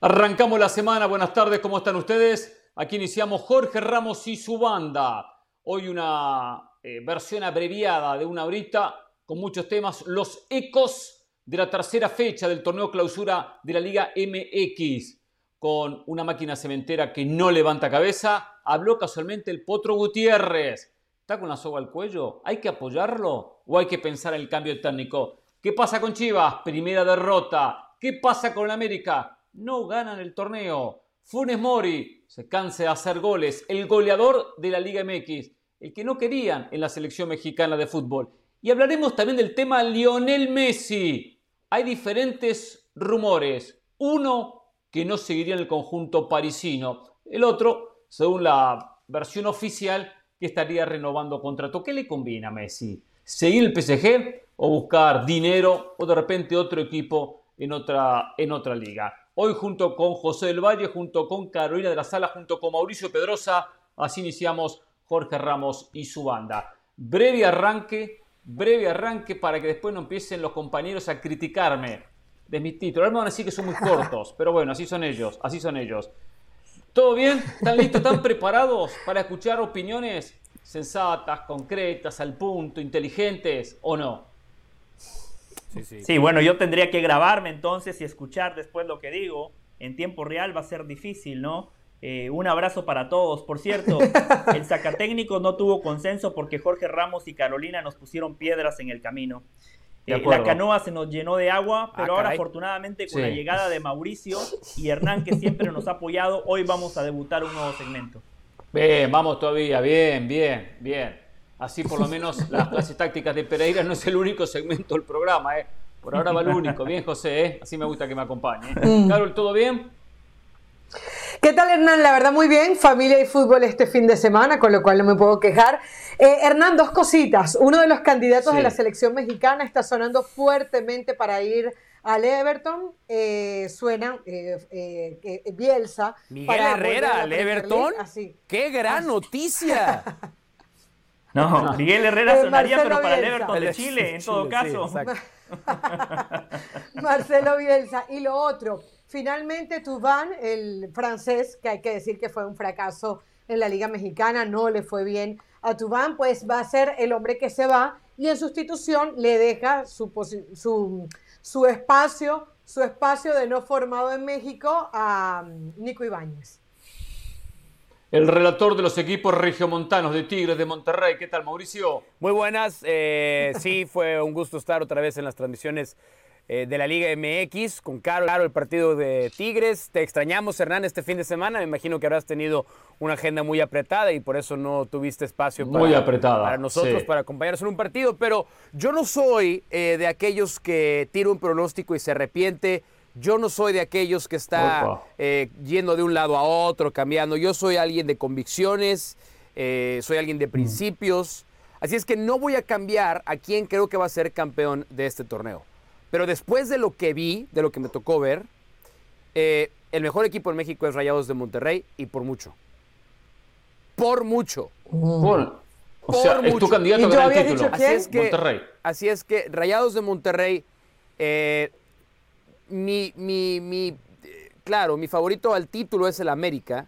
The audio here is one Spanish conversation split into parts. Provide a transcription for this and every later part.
Arrancamos la semana, buenas tardes, ¿cómo están ustedes? Aquí iniciamos Jorge Ramos y su banda. Hoy una eh, versión abreviada de una horita con muchos temas, los ecos de la tercera fecha del torneo clausura de la Liga MX, con una máquina cementera que no levanta cabeza. Habló casualmente el Potro Gutiérrez. ¿Está con la soga al cuello? ¿Hay que apoyarlo o hay que pensar en el cambio técnico? ¿Qué pasa con Chivas? Primera derrota. ¿Qué pasa con América? No ganan el torneo. Funes Mori se cansa de hacer goles, el goleador de la Liga MX, el que no querían en la selección mexicana de fútbol. Y hablaremos también del tema Lionel Messi. Hay diferentes rumores. Uno que no seguiría en el conjunto parisino. El otro, según la versión oficial, que estaría renovando contrato. ¿Qué le conviene a Messi? ¿Seguir el PSG o buscar dinero o de repente otro equipo en otra, en otra liga? Hoy junto con José del Valle, junto con Carolina de la Sala, junto con Mauricio Pedrosa, así iniciamos Jorge Ramos y su banda. Breve arranque, breve arranque para que después no empiecen los compañeros a criticarme de mis títulos. Ahora me van a decir que son muy cortos, pero bueno, así son ellos, así son ellos. ¿Todo bien? ¿Están listos? ¿Están preparados para escuchar opiniones sensatas, concretas, al punto, inteligentes o no? Sí, bueno, yo tendría que grabarme entonces y escuchar después lo que digo. En tiempo real va a ser difícil, ¿no? Eh, un abrazo para todos. Por cierto, el sacatécnico no tuvo consenso porque Jorge Ramos y Carolina nos pusieron piedras en el camino. Eh, la canoa se nos llenó de agua, pero ah, ahora afortunadamente con la llegada de Mauricio y Hernán que siempre nos ha apoyado, hoy vamos a debutar un nuevo segmento. Bien, vamos todavía, bien, bien, bien. Así por lo menos las clases tácticas de Pereira no es el único segmento del programa, ¿eh? Por ahora va el único. Bien, José, ¿eh? Así me gusta que me acompañe. ¿eh? Mm. Carol, ¿todo bien? ¿Qué tal, Hernán? La verdad, muy bien. Familia y fútbol este fin de semana, con lo cual no me puedo quejar. Eh, Hernán, dos cositas. Uno de los candidatos de la selección mexicana está sonando fuertemente para ir al Everton. Eh, suena eh, Bielsa. Miguel Herrera al Everton. ¡Qué gran noticia! No, Miguel Herrera sonaría, pero para el Everton de Chile, en todo caso. Marcelo Bielsa. Y lo otro, finalmente Tubán, el francés, que hay que decir que fue un fracaso en la Liga Mexicana, no le fue bien a Tubán, pues va a ser el hombre que se va y en sustitución le deja su, su, su espacio, su espacio de no formado en México a Nico Ibáñez. El relator de los equipos regiomontanos de Tigres de Monterrey. ¿Qué tal, Mauricio? Muy buenas. Eh, sí, fue un gusto estar otra vez en las transmisiones eh, de la Liga MX con Caro, claro, el partido de Tigres. Te extrañamos, Hernán, este fin de semana. Me imagino que habrás tenido una agenda muy apretada y por eso no tuviste espacio para, muy apretada, para nosotros, para acompañarnos en un partido. Pero yo no soy eh, de aquellos que tira un pronóstico y se arrepiente yo no soy de aquellos que está eh, yendo de un lado a otro, cambiando. Yo soy alguien de convicciones, eh, soy alguien de mm. principios. Así es que no voy a cambiar a quien creo que va a ser campeón de este torneo. Pero después de lo que vi, de lo que me tocó ver, eh, el mejor equipo en México es Rayados de Monterrey y por mucho. Por mucho. Mm. o sea, es tu candidato a ganar el título. Así es que, Monterrey. Así es que Rayados de Monterrey mi, mi, mi, claro, mi favorito al título es el América,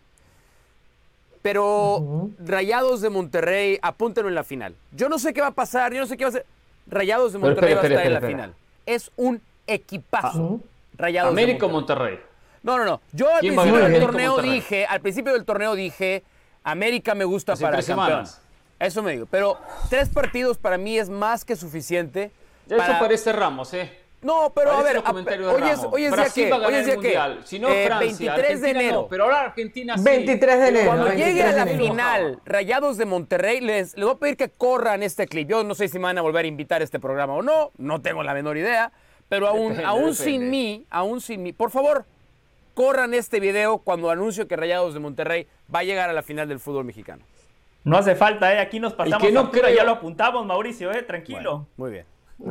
pero Rayados de Monterrey, apúntenlo en la final. Yo no sé qué va a pasar, yo no sé qué va a hacer. Rayados de Monterrey va a estar en la final. Es un equipazo. Rayados América o Monterrey. No, no, no. Yo al principio del torneo dije, al principio del torneo dije, América me gusta para campeón. Eso me digo. Pero tres partidos para mí es más que suficiente. Eso parece Ramos, ¿eh? No, pero a ver, hoy es, hoy es día que, hoy es día que, si no eh, Francia, 23 de enero. pero ahora Argentina sí. 23 de enero. Cuando llegue a la final, Rayados de Monterrey, les, les voy a pedir que corran este clip. Yo no sé si me van a volver a invitar a este programa o no, no tengo la menor idea, pero aún, aún sin mí, aún sin mí, por favor, corran este video cuando anuncio que Rayados de Monterrey va a llegar a la final del fútbol mexicano. No hace falta, ¿eh? Aquí nos pasamos. Que no ya lo apuntamos, Mauricio, ¿eh? Tranquilo. muy bien.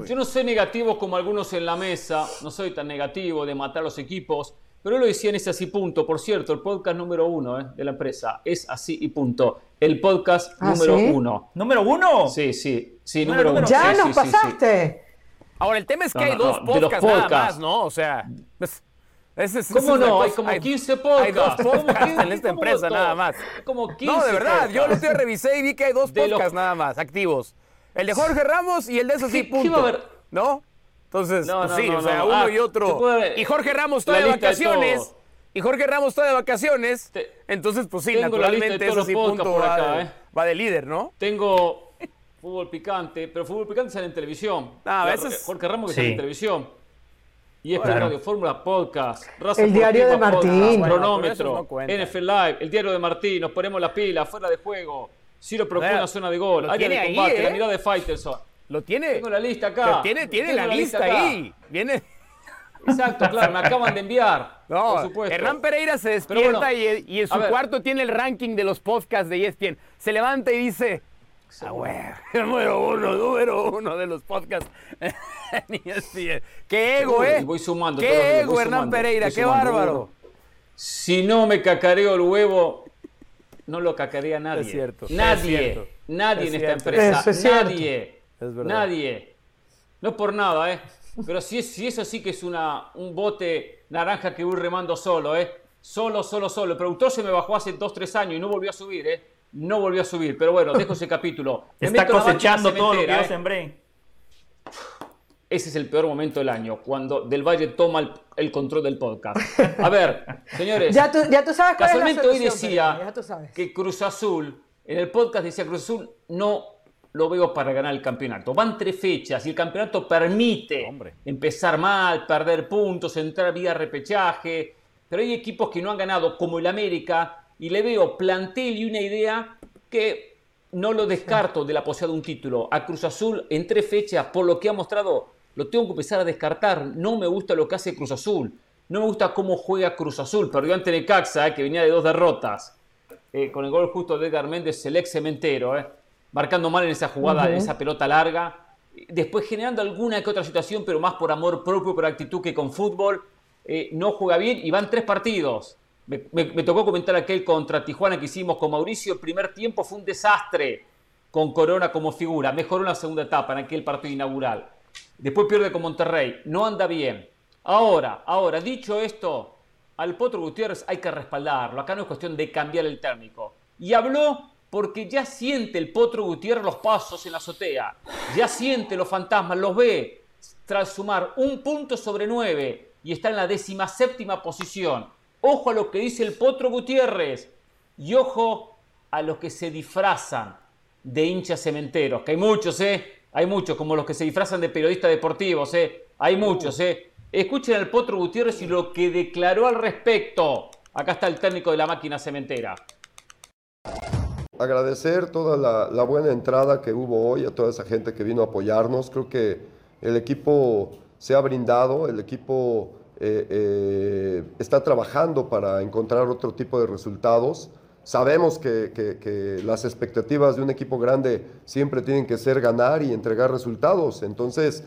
Yo no soy negativo como algunos en la mesa, no soy tan negativo de matar los equipos, pero él lo decía en ese así punto. Por cierto, el podcast número uno eh, de la empresa es así y punto. El podcast ¿Ah, número uno. ¿Número uno? Sí, sí, sí, número, uno. Ya nos pasaste. Ahora, el tema es que hay dos podcasts, nada más, ¿no? O sea, ¿Cómo no? Hay como 15 podcasts. Hay dos podcasts en esta empresa nada más. Como 15 No, de verdad, yo lo revisé y vi que hay dos podcasts nada más activos. El de Jorge Ramos y el de esos sí, punto. ¿Qué va a haber? ¿No? Entonces, pues sí, o sea, uno ah, y otro. Y Jorge Ramos está de vacaciones. y Jorge Ramos está de vacaciones. entonces, pues sí, naturalmente eso sí punto va, ¿eh? va de líder, ¿no? Tengo fútbol picante, pero fútbol picante sale en televisión. Ah, es... Jorge Ramos que sale en televisión. Y es bueno. Radio Fórmula Podcast, el diario de Martín, cronómetro, NFL Live, el diario de Martín, nos ponemos la pila, fuera de juego, Ciro propone una zona de gol, área de combate, la ¿eh? mirada de Faitelson. ¿Lo tiene? Tengo la lista acá. Tiene, tiene la, lista, ahí. Viene. Exacto, claro, me acaban de enviar. No, por supuesto. Hernán Pereira se despierta y, en su cuarto tiene el ranking de los podcasts de ESPN. Se levanta y dice, Ah, número uno, número uno de los podcasts. qué ego, ¿eh? Voy sumando. Qué ego, Hernán Pereira, qué bárbaro. Si no me cacareo el huevo, no lo cacarea nadie. Es cierto. Nadie. Nadie en esta empresa. nadie. Es. Nadie. No por nada, ¿eh? Pero si, si eso sí que es una, un bote naranja que voy remando solo, ¿eh? Solo, solo, solo. El productor se me bajó hace dos, tres años y no volvió a subir, ¿eh? no volvió a subir. Pero bueno, dejo ese capítulo. Está cosechando todo lo que yo ¿eh? sembré. Ese es el peor momento del año, cuando Del Valle toma el, control del podcast. A ver, señores. ya, tú, ya tú sabes cuál Casualmente hoy decía que Cruz Azul, en el podcast decía Cruz Azul, no lo veo para ganar el campeonato. Van tres fechas y el campeonato permite empezar mal, perder puntos, entrar vía repechaje. Pero hay equipos que no han ganado, como el América, y le veo plantel y una idea que no lo descarto de la posibilidad de un título. A Cruz Azul en tres fechas, por lo que ha mostrado, lo tengo que empezar a descartar. No me gusta lo que hace Cruz Azul. No me gusta cómo juega Cruz Azul. Perdió ante Necaxa, eh, que venía de dos derrotas. Eh, con el gol justo de Edgar Méndez, el ex cementero. Eh, marcando mal en esa jugada, en esa pelota larga. Después generando alguna que otra situación, pero más por amor propio, por actitud que con fútbol. no juega bien y van tres partidos. Me, tocó comentar aquel contra Tijuana que hicimos con Mauricio. El primer tiempo fue un desastre con Corona como figura. Mejoró en la segunda etapa, en aquel partido inaugural. Después pierde con Monterrey. No anda bien. Ahora, ahora, dicho esto, al Potro Gutiérrez hay que respaldarlo. Acá no es cuestión de cambiar el térmico. Y habló porque ya siente el Potro Gutiérrez los pasos en la azotea. Ya siente los fantasmas, los ve. Tras sumar un punto sobre nueve y está en la décima séptima posición. Ojo a lo que dice el Potro Gutiérrez y ojo a los que se disfrazan de hinchas cementeros, que hay muchos, ¿eh? Hay muchos, como los que se disfrazan de periodistas deportivos, ¿eh? Hay muchos, ¿eh? Escuchen al Potro Gutiérrez y lo que declaró al respecto. Acá está el técnico de la máquina cementera. Agradecer toda la, la buena entrada que hubo hoy a toda esa gente que vino a apoyarnos. Creo que el equipo se ha brindado, el equipo eh, eh, está trabajando para encontrar otro tipo de resultados. Sabemos que, las expectativas de un equipo grande siempre tienen que ser ganar y entregar resultados. Entonces,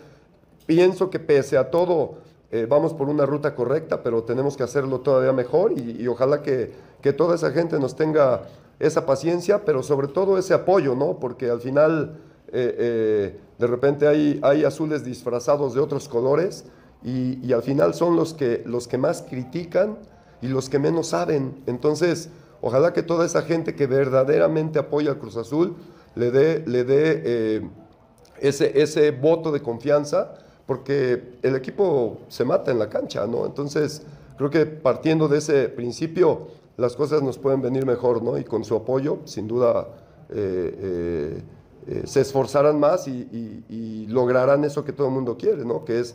pienso que pese a todo, eh, vamos por una ruta correcta, pero tenemos que hacerlo todavía mejor y, ojalá que, toda esa gente nos tenga esa paciencia, pero sobre todo ese apoyo, ¿no? Porque al final, de repente hay, hay azules disfrazados de otros colores y, al final son los que, los que más critican y los que menos saben. Entonces, ojalá que toda esa gente que verdaderamente apoya al Cruz Azul le dé, le dé eh, ese, ese voto de confianza, porque el equipo se mata en la cancha, ¿no? Entonces, creo que partiendo de ese principio, las cosas nos pueden venir mejor, ¿no? Y con su apoyo, sin duda, eh, eh, se esforzarán más y, lograrán eso que todo el mundo quiere, ¿no? Que es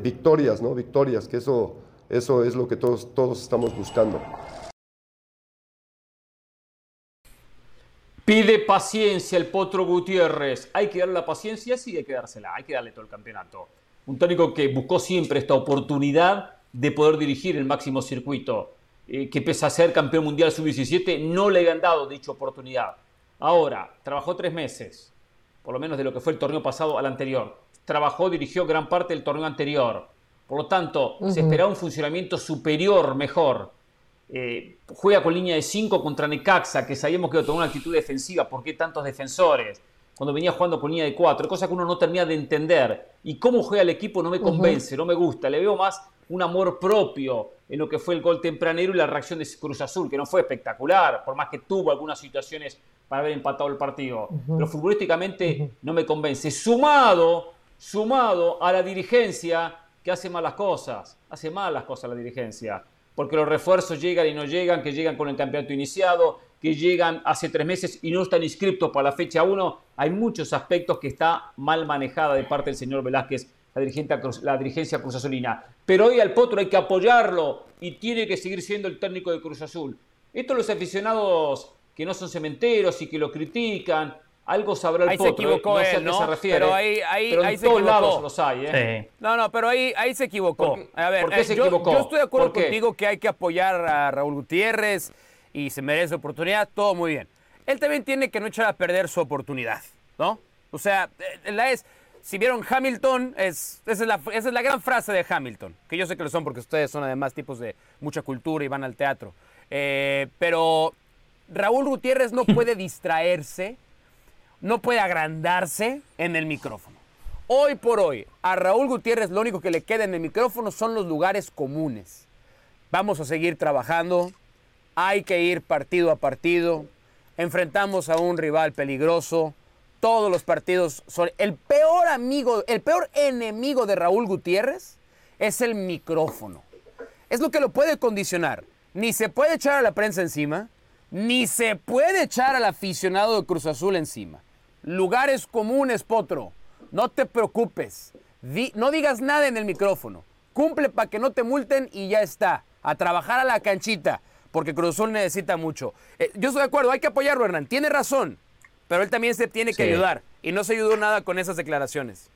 victorias, ¿no? Victorias, que eso, eso es lo que todos, todos estamos buscando. Pide paciencia el Potro Gutiérrez. Hay que darle la paciencia, sí hay que dársela, hay que darle todo el campeonato. Un técnico que buscó siempre esta oportunidad de poder dirigir el máximo circuito, eh, que pese a ser campeón mundial sub-17, no le han dado dicha oportunidad. Ahora, trabajó tres meses, por lo menos de lo que fue el torneo pasado al anterior trabajó, dirigió gran parte del torneo anterior. Por lo tanto, se esperaba un funcionamiento superior, mejor. Eh, juega con línea de 5 contra Necaxa, que sabíamos que iba a tomar una actitud defensiva. ¿Por qué tantos defensores? cuando venía jugando con línea de cuatro, cosa que uno no termina de entender. Y cómo juega el equipo no me convence, no me gusta. Le veo más un amor propio en lo que fue el gol tempranero y la reacción de Cruz Azul, que no fue espectacular, por más que tuvo algunas situaciones para haber empatado el partido. Pero futbolísticamente no me convence. Sumado, sumado a la dirigencia que hace malas cosas, hace malas cosas la dirigencia, porque los refuerzos llegan y no llegan, que llegan con el campeonato iniciado, que llegan hace tres meses y no están inscritos para la fecha 1. Hay muchos aspectos que está mal manejada de parte del señor Velázquez, la, la dirigencia Cruz Azulina. Pero hoy al Potro hay que apoyarlo y tiene que seguir siendo el técnico de Cruz Azul. Esto los aficionados que no son cementeros y que lo critican. Algo sabrá el ahí se equivocó no sé a qué se refiere. Pero ahí, ahí, pero en todos lados los hay, ¿eh? No, no, pero ahí, ahí se equivocó. a ver, ¿por qué eh, se equivocó? Yo estoy de acuerdo contigo que hay que apoyar a Raúl Gutiérrez y se merece oportunidad, todo muy bien. Él también tiene que no echar a perder su oportunidad, ¿no? O sea, eh, la es, si vieron Hamilton, es, esa, es la, esa es la gran frase de Hamilton, que yo sé que lo son porque ustedes son además tipos de mucha cultura y van al teatro. Eh, pero Raúl Gutiérrez no puede distraerse, no puede agrandarse en el micrófono. Hoy por hoy, a Raúl Gutiérrez lo único que le queda en el micrófono son los lugares comunes. Vamos a seguir trabajando, hay que ir partido a partido, enfrentamos a un rival peligroso, todos los partidos son... El peor amigo, el peor enemigo de Raúl Gutiérrez es el micrófono. Es lo que lo puede condicionar. Ni se puede echar a la prensa encima, ni se puede echar al aficionado de Cruz Azul encima. Lugares comunes, Potro. No te preocupes. no digas nada en el micrófono. Cumple para que no te multen y ya está. A trabajar a la canchita, porque Cruz Azul necesita mucho. Eh, yo estoy de acuerdo, hay que apoyarlo, Hernán. Tiene razón, pero él también se tiene que ayudar. Y no se ayudó nada con esas declaraciones.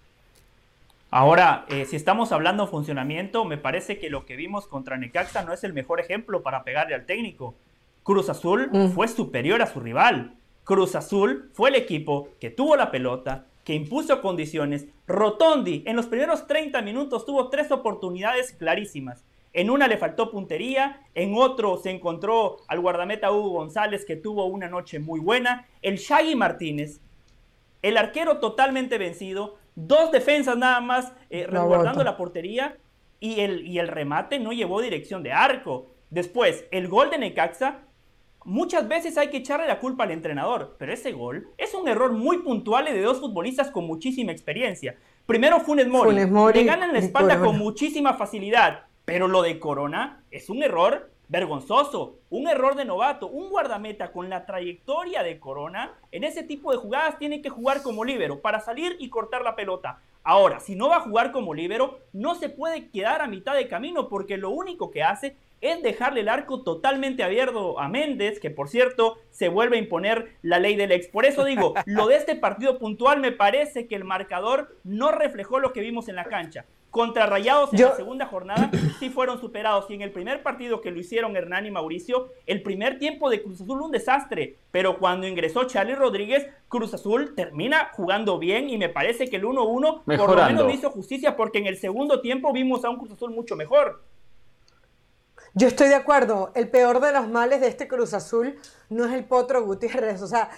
Ahora, eh, si estamos hablando de funcionamiento, me parece que lo que vimos contra Necaxa no es el mejor ejemplo para pegarle al técnico. Cruz Azul mm. fue superior a su rival. Cruz Azul fue el equipo que tuvo la pelota, que impuso condiciones. Rotondi en los primeros 30 minutos tuvo tres oportunidades clarísimas. En una le faltó puntería, en otro se encontró al guardameta Hugo González que tuvo una noche muy buena. El Shaggy Martínez, el arquero totalmente vencido, dos defensas nada más eh, resguardando la portería y el, y el remate no llevó dirección de arco. Después, el gol de Necaxa Muchas veces hay que echarle la culpa al entrenador, pero ese gol es un error muy puntual de dos futbolistas con muchísima experiencia. Primero Funes Mori, Funes Mori le ganan la espalda con muchísima facilidad, pero lo de Corona es un error vergonzoso, un error de novato, un guardameta con la trayectoria de Corona, en ese tipo de jugadas tiene que jugar como líbero para salir y cortar la pelota. Ahora, si no va a jugar como líbero, no se puede quedar a mitad de camino porque lo único que hace es dejarle el arco totalmente abierto a Méndez, que por cierto se vuelve a imponer la ley del ex. Por eso digo, lo de este partido puntual me parece que el marcador no reflejó lo que vimos en la cancha. Contra Rayados en la segunda jornada sí fueron superados y en el primer partido que lo hicieron Hernán y Mauricio, el primer tiempo de Cruz Azul un desastre, pero cuando ingresó Charlie Rodríguez, Cruz Azul termina jugando bien y me parece que el 1-1 por lo menos hizo justicia porque en el segundo tiempo vimos a un Cruz Azul mucho mejor. Yo estoy de acuerdo. El peor de los males de este Cruz Azul no es el Potro Gutiérrez. O sea,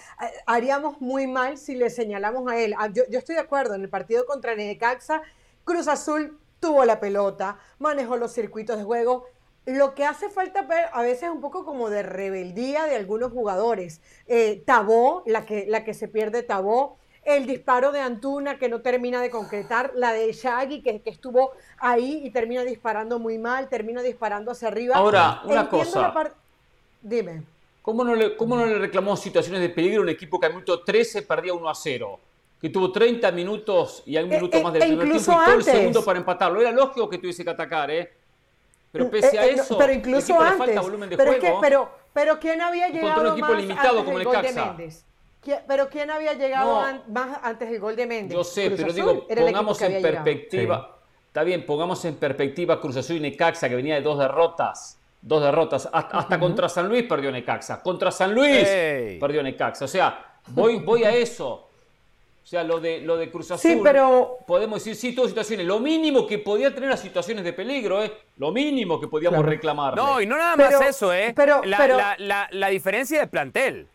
haríamos muy mal si le señalamos a él. Ah, yo, estoy de acuerdo. En el partido contra Necaxa, Cruz Azul tuvo la pelota, manejó los circuitos de juego. Lo que hace falta a veces es un poco como de rebeldía de algunos jugadores. Eh, Tabó, la que, la que se pierde Tabó, el disparo de Antuna que no termina de concretar, la de Shaggy que, que estuvo ahí y termina disparando muy mal, termina disparando hacia arriba. Ahora, una cosa. Dime. ¿Cómo no, le, ¿Cómo no le reclamó situaciones de peligro a un equipo que al minuto 13 perdía 1 a 0? Que tuvo 30 minutos y hay un eh, minuto eh, más del e primer tiempo y todo el segundo para empatarlo. Era lógico que tuviese que atacar, ¿eh? Pero pese a eh, eso, pero incluso antes, falta volumen de pero juego. pero, pero ¿quién había llegado un equipo limitado como el Caxa? Pero ¿quién había llegado más antes del gol de Méndez? Yo sé, pero digo, pongamos en perspectiva. Está bien, pongamos en perspectiva Cruz Azul y Necaxa, que venía de dos derrotas. Dos derrotas. Hasta, contra San Luis perdió Necaxa. Contra San Luis perdió Necaxa. O sea, voy, voy a eso. O sea, lo de, lo de Cruz Azul. Sí, pero. Podemos decir, sí, todas situaciones. Lo mínimo que podía tener las situaciones de peligro, ¿eh? Lo mínimo que podíamos reclamar. No, y no nada más eso, ¿eh? Pero, la, la diferencia de plantel.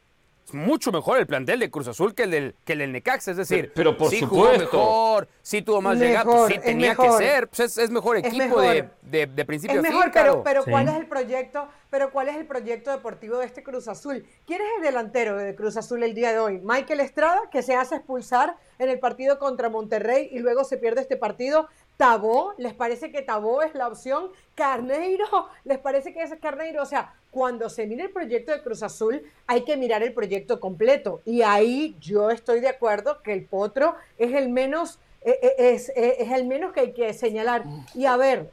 Es mucho mejor el plantel de Cruz Azul que el del, que el del Necaxa. Es decir, pero, por sí supuesto. jugó mejor, sí tuvo más llegadas, sí tenía que ser. Pues es, mejor equipo De, de, principio es mejor, pero, pero ¿cuál es el proyecto? Pero ¿cuál es el proyecto deportivo de este Cruz Azul? ¿Quién es el delantero de Cruz Azul el día de hoy? Michael Estrada, que se hace expulsar en el partido contra Monterrey y luego se pierde este partido. Tabó, ¿les parece que Tabó es la opción? Carneiro, ¿les parece que es Carneiro? O sea, cuando se mira el proyecto de Cruz Azul, hay que mirar el proyecto completo. Y ahí yo estoy de acuerdo que el Potro es el menos, eh, eh, es, eh, es, el menos que hay que señalar. Y a ver,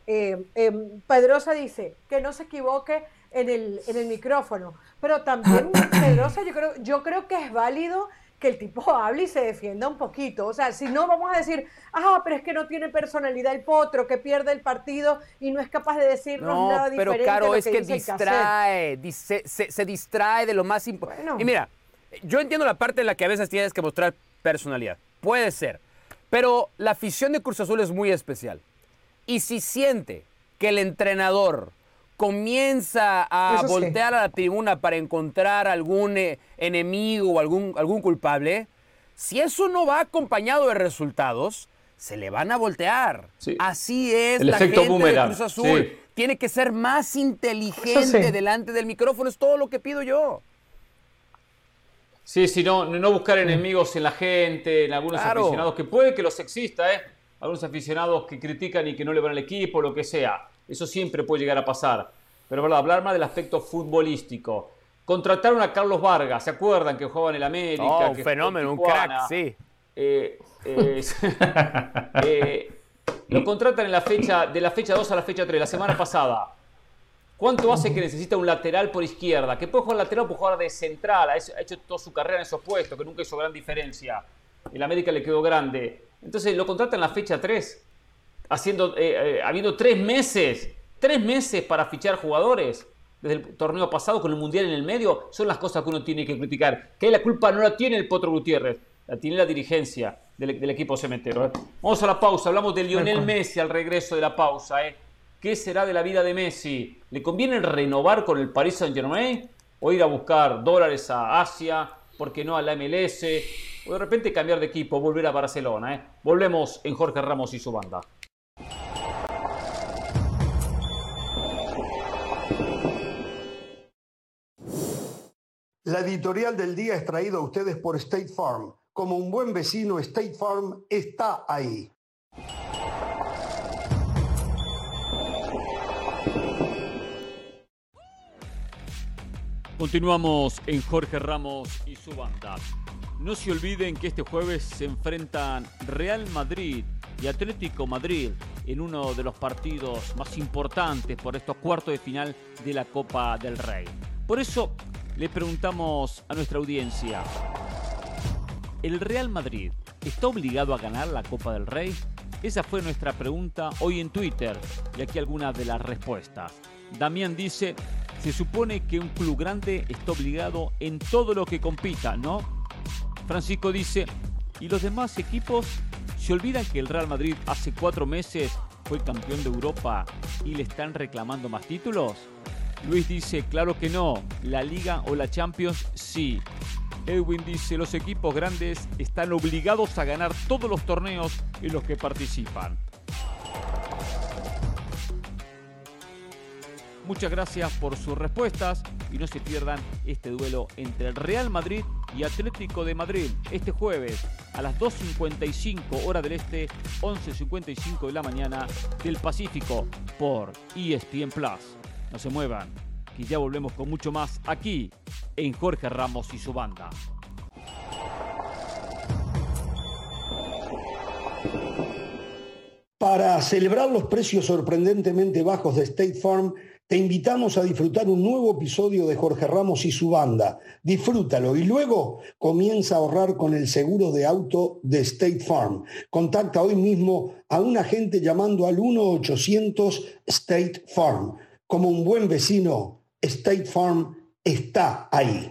Pedrosa dice que no se equivoque en el, en el micrófono, pero también Pedrosa yo creo, yo creo que es válido que el tipo hable y se defienda un poquito. O sea, si no vamos a decir, ah, pero es que no tiene personalidad el potro, que pierde el partido y no es capaz de decirnos nada diferente. Pero claro, es que, distrae, se, distrae de lo más importante. Y mira, yo entiendo la parte en la que a veces tienes que mostrar personalidad. Puede ser. Pero la afición de Cruz Azul es muy especial. Y si siente que el entrenador comienza a voltear a la tribuna para encontrar algún eh, enemigo o algún, algún culpable, si eso no va acompañado de resultados, se le van a voltear. Así es la gente de Cruz Azul. Tiene que ser más inteligente delante del micrófono, es todo lo que pido yo. Sí, sí, no, no buscar enemigos en la gente, en algunos aficionados, que puede que los exista, ¿eh? Algunos aficionados que critican y que no le van al equipo, lo que sea. Eso siempre puede llegar a pasar. Pero verdad, hablar más del aspecto futbolístico. Contrataron a Carlos Vargas, ¿se acuerdan que jugaba en el América? Oh, un fenómeno, un crack, sí. Eh, eh, eh, lo contratan en la fecha, de la fecha 2 a la fecha 3, la semana pasada. ¿Cuánto hace que necesita un lateral por izquierda? Que puede jugar lateral o puede jugar de central. Ha hecho toda su carrera en esos puestos, que nunca hizo gran diferencia. El América le quedó grande. Entonces lo contratan en la fecha 3 haciendo, eh, eh, habiendo tres meses, tres meses para fichar jugadores desde el torneo pasado con el Mundial en el medio, son las cosas que uno tiene que criticar. Que la culpa no la tiene el Potro Gutiérrez, la tiene la dirigencia del, equipo cementero. ¿eh? Vamos a la pausa, hablamos de Lionel Messi al regreso de la pausa. ¿Qué será de la vida de Messi? ¿Le conviene renovar con el Paris Saint Germain? ¿O ir a buscar dólares a Asia? ¿Por qué no a la MLS? O de repente cambiar de equipo, volver a Barcelona. ¿eh? Volvemos en Jorge Ramos y su banda. La editorial del día es traída a ustedes por State Farm. Como un buen vecino, State Farm está ahí. Continuamos en Jorge Ramos y su banda. No se olviden que este jueves se enfrentan Real Madrid y Atlético Madrid en uno de los partidos más importantes por estos cuartos de final de la Copa del Rey. Por eso le preguntamos a nuestra audiencia, ¿el Real Madrid está obligado a ganar la Copa del Rey? Esa fue nuestra pregunta hoy en Twitter y aquí algunas de las respuestas. Damián dice, se supone que un club grande está obligado en todo lo que compita, ¿no? Francisco dice, ¿y los demás equipos se olvidan que el Real Madrid hace cuatro meses fue campeón de Europa y le están reclamando más títulos? Luis dice, claro que no, la liga o la Champions sí. Edwin dice, los equipos grandes están obligados a ganar todos los torneos en los que participan. Muchas gracias por sus respuestas y no se pierdan este duelo entre el Real Madrid y Atlético de Madrid este jueves a las 2.55 hora del este, 11.55 de la mañana del Pacífico por ESPN Plus. No se muevan, que ya volvemos con mucho más aquí en Jorge Ramos y su banda. Para celebrar los precios sorprendentemente bajos de State Farm, te invitamos a disfrutar un nuevo episodio de Jorge Ramos y su banda. Disfrútalo y luego comienza a ahorrar con el seguro de auto de State Farm. Contacta hoy mismo a un agente llamando al 1-800 State Farm. Como un buen vecino, State Farm está ahí.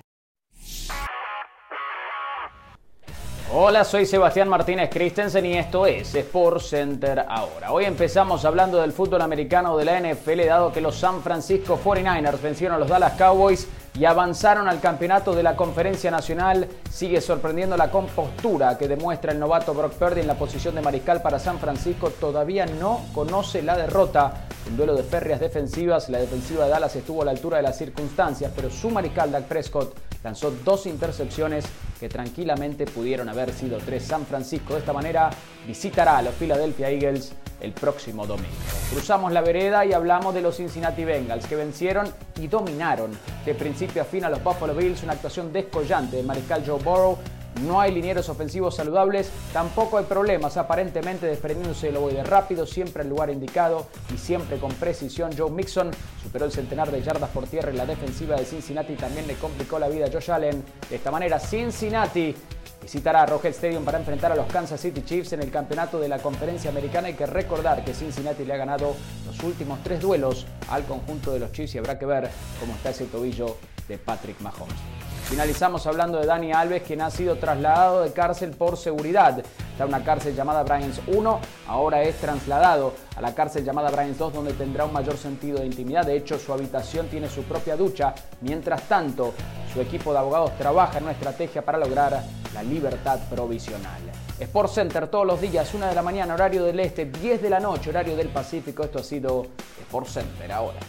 Hola, soy Sebastián Martínez Christensen y esto es Sport Center ahora. Hoy empezamos hablando del fútbol americano de la NFL, dado que los San Francisco 49ers vencieron a los Dallas Cowboys y avanzaron al campeonato de la Conferencia Nacional. Sigue sorprendiendo la compostura que demuestra el novato Brock Purdy en la posición de mariscal para San Francisco. Todavía no conoce la derrota. Un duelo de férreas defensivas. La defensiva de Dallas estuvo a la altura de las circunstancias, pero su mariscal Dak Prescott lanzó dos intercepciones que tranquilamente pudieron haber sido tres. San Francisco de esta manera visitará a los Philadelphia Eagles el próximo domingo. Cruzamos la vereda y hablamos de los Cincinnati Bengals que vencieron y dominaron de principio a fin a los Buffalo Bills, una actuación descollante del mariscal Joe Burrow. No hay linieros ofensivos saludables, tampoco hay problemas aparentemente desprendiéndose del ovoide rápido, siempre al lugar indicado y siempre con precisión. Joe Mixon superó el centenar de yardas por tierra y la defensiva de Cincinnati también le complicó la vida a Josh Allen. De esta manera, Cincinnati visitará a Rocket Stadium para enfrentar a los Kansas City Chiefs en el campeonato de la conferencia americana. Hay que recordar que Cincinnati le ha ganado los últimos tres duelos al conjunto de los Chiefs y habrá que ver cómo está ese tobillo de Patrick Mahomes. Finalizamos hablando de Dani Alves, quien ha sido trasladado de cárcel por seguridad. Está en una cárcel llamada Bryans 1, ahora es trasladado a la cárcel llamada Bryans 2, donde tendrá un mayor sentido de intimidad. De hecho, su habitación tiene su propia ducha. Mientras tanto, su equipo de abogados trabaja en una estrategia para lograr la libertad provisional. Sport Center todos los días, 1 de la mañana, horario del este, 10 de la noche, horario del Pacífico. Esto ha sido Sport Center ahora.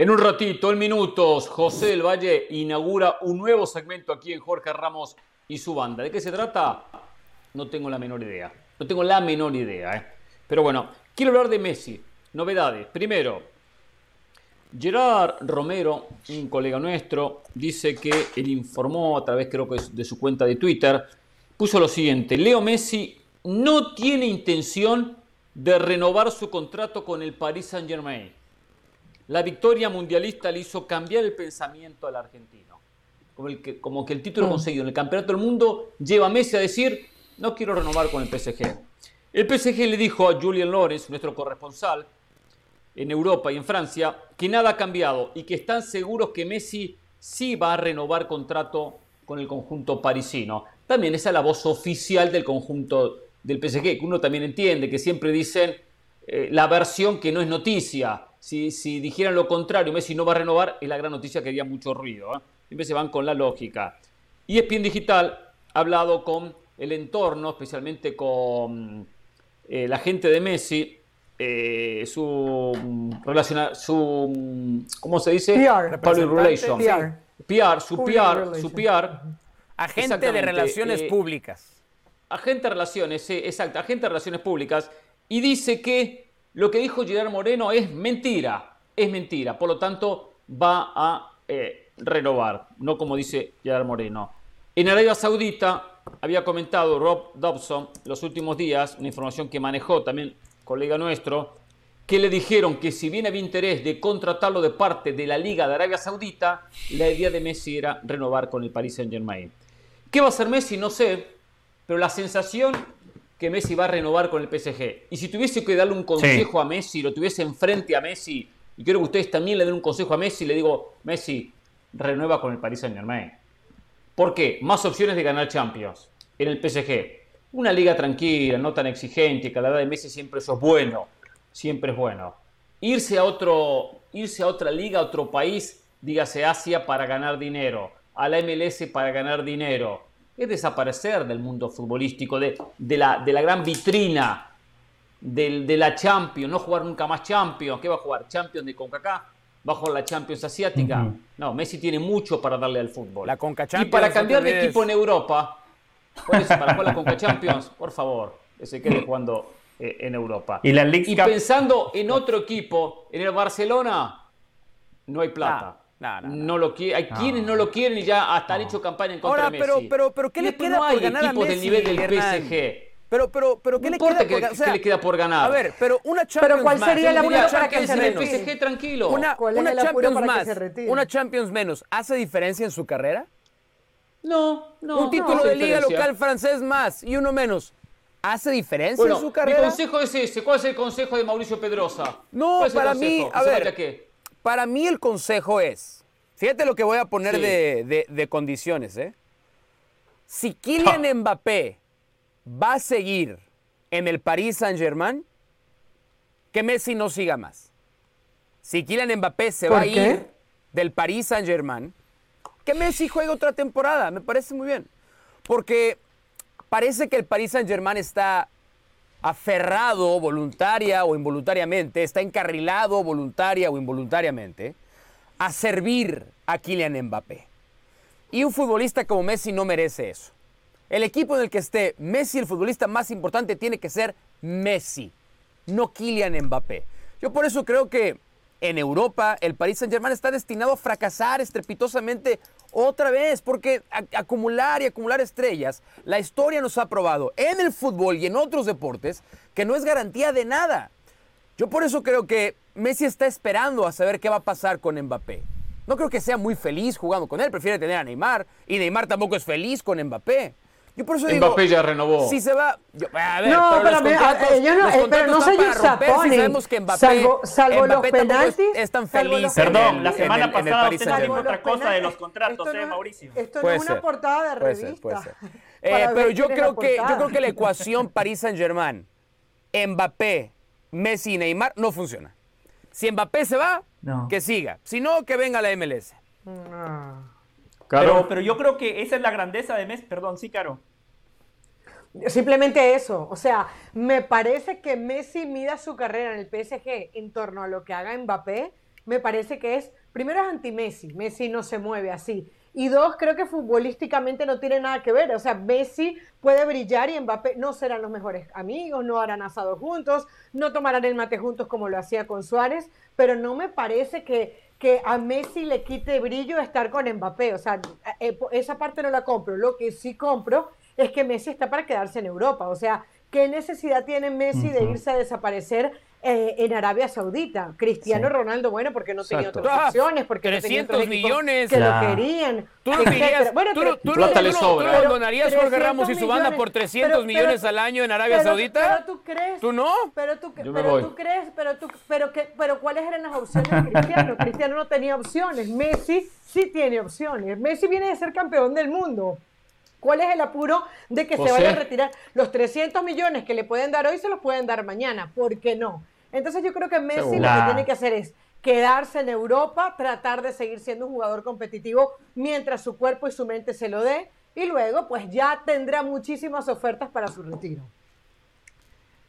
En un ratito, en minutos, José del Valle inaugura un nuevo segmento aquí en Jorge Ramos y su banda. ¿De qué se trata? No tengo la menor idea. No tengo la menor idea. ¿eh? Pero bueno, quiero hablar de Messi. Novedades. Primero, Gerard Romero, un colega nuestro, dice que él informó a través creo que de su cuenta de Twitter, puso lo siguiente, Leo Messi no tiene intención de renovar su contrato con el Paris Saint Germain. La victoria mundialista le hizo cambiar el pensamiento al argentino. Como, que, como que el título mm. conseguido en el Campeonato del Mundo lleva a Messi a decir, no quiero renovar con el PSG. El PSG le dijo a Julian Lawrence, nuestro corresponsal en Europa y en Francia, que nada ha cambiado y que están seguros que Messi sí va a renovar contrato con el conjunto parisino. También esa es la voz oficial del conjunto del PSG, que uno también entiende, que siempre dicen eh, la versión que no es noticia. Si, si, dijeran lo contrario, Messi no va a renovar, es la gran noticia que haría mucho ruido. ¿eh? Siempre se van con la lógica. Y ESPN Digital ha hablado con el entorno, especialmente con eh, la gente de Messi, eh, su relaciona, su ¿cómo se dice? PR, Public Relations. PR. su PR, su PR. Agente de relaciones públicas. Agente de relaciones, sí, exacto, agente de relaciones públicas. Y dice que lo que dijo Gerard Moreno es mentira, es mentira. Por lo tanto, va a eh, renovar, no como dice Gerard Moreno. En Arabia Saudita había comentado Rob Dobson los últimos días, una información que manejó también colega nuestro, que le dijeron que si bien había interés de contratarlo de parte de la Liga de Arabia Saudita, la idea de Messi era renovar con el Paris Saint Germain. ¿Qué va a hacer Messi? No sé, pero la sensación que Messi va a renovar con el PSG. Y si tuviese que darle un consejo a Messi, lo tuviese enfrente a Messi, y quiero que ustedes también le den un consejo a Messi, le digo, Messi, renueva con el Paris Saint Germain. ¿Por qué? Más opciones de ganar Champions en el PSG. Una liga tranquila, no tan exigente, que a la edad de Messi siempre eso es bueno, siempre es bueno. Irse a, otro, irse a otra liga, a otro país, dígase Asia, para ganar dinero, a la MLS para ganar dinero, es desaparecer del mundo futbolístico, de, de, la, de la, gran vitrina de la Champions, no jugar nunca más Champions. ¿Qué va a jugar? ¿Champions de CONCACAF? ¿Va a jugar la Champions asiática? No, Messi tiene mucho para darle al fútbol. La y para cambiar de equipo en Europa, por eso, para jugar la Conca Champions, por favor, que se quede jugando eh, en Europa. Y, la y pensando en otro equipo, en el Barcelona, no hay plata. No, lo quiere, hay quienes no lo quieren y ya hasta han hecho campaña en contra de Messi. Pero, pero, pero ¿qué le queda por ganar a Messi, del nivel del PSG. Pero, pero, pero, ¿qué no le queda que, por, o sea, ¿qué le queda por ganar? A ver, pero una Champions Pero ¿cuál más, sería la Una para que se retire? PSG tranquilo. Una, ¿Cuál es una Champions para que más, se una Champions menos, ¿hace diferencia en su carrera? No, no. un título no de liga diferencia. local francés más y uno menos, ¿hace diferencia Bueno, en su mi carrera? consejo es ese. ¿Cuál es el consejo de Mauricio Pedrosa? No, ¿Cuál es el para mí, a ¿Que se ver? Para mí el consejo es, fíjate lo que voy a poner Sí. de, de- de condiciones, ¿eh? Si Kylian Mbappé va a seguir en el Paris Saint-Germain que Messi no siga más. Si Kylian Mbappé se va a ir del Paris Saint-Germain, que Messi juegue otra temporada, me parece muy bien. Porque parece que el Paris Saint-Germain está aferrado voluntaria o involuntariamente, está encarrilado voluntaria o involuntariamente a servir a Kylian Mbappé. Y un futbolista como Messi no merece eso. El equipo en el que esté Messi, el futbolista más importante, tiene que ser Messi, no Kylian Mbappé. Yo por eso creo que en Europa el Paris Saint-Germain está destinado a fracasar estrepitosamente otra vez, porque acumular y acumular estrellas, la historia nos ha probado en el fútbol y en otros deportes que no es garantía de nada. Yo por eso creo que Messi está esperando a saber qué va a pasar con Mbappé. No creo que sea muy feliz jugando con él, prefiere tener a Neymar y Neymar tampoco es feliz con Mbappé. Yo por eso Mbappé ya renovó. Si se va. a ver, no, pero, los yo no, eh, pero no soy un Si sabemos que Mbappé, salvo, salvo los penaltis. Es, tan feliz. Perdón, la semana pasada usted dijo otra cosa de los contratos, ¿eh, Mauricio? Esto no es una portada de revista. Puede ser, eh, pero yo creo, que, yo creo que la ecuación París Saint-Germain, Mbappé, Messi y Neymar no funciona. Si Mbappé se va, que siga. Si no, que venga la MLS. Pero, pero, yo creo que esa es la grandeza de Messi. Perdón, sí, Caro. Simplemente eso. O sea, me parece que Messi mida su carrera en el PSG en torno a lo que haga Mbappé. Me parece que es, primero es anti-Messi. Messi no se mueve así. Y dos, creo que futbolísticamente no tiene nada que ver. O sea, Messi puede brillar y Mbappé no serán los mejores amigos, no harán asado juntos, no tomarán el mate juntos como lo hacía con Suárez, pero no me parece que, que a Messi le quite brillo estar con Mbappé. O sea, eh, esa parte no la compro. Lo que sí compro es que Messi está para quedarse en Europa. O sea, ¿qué necesidad tiene Messi de irse a desaparecer eh, en Arabia Saudita. Cristiano Ronaldo, bueno, porque no tenía otras opciones, porque 300 no tenía millones. que lo querían. Tú no dirías, bueno, tú, tú, tú, donarías Jorge Ramos y su banda por 300 millones al año en Arabia Saudita? Pero tú crees. ¿Tú no? Pero tú, pero tú crees, pero tú, pero que, pero ¿cuáles eran las opciones de Cristiano? Cristiano no tenía opciones. Messi sí tiene opciones. Messi viene de ser campeón del mundo. ¿Cuál es el apuro de que se vaya a retirar? Los 300 millones que le pueden dar hoy se los pueden dar mañana. ¿Por qué no? Entonces yo creo que Messi lo que tiene que hacer es quedarse en Europa, tratar de seguir siendo un jugador competitivo mientras su cuerpo y su mente se lo dé y luego pues ya tendrá muchísimas ofertas para su retiro.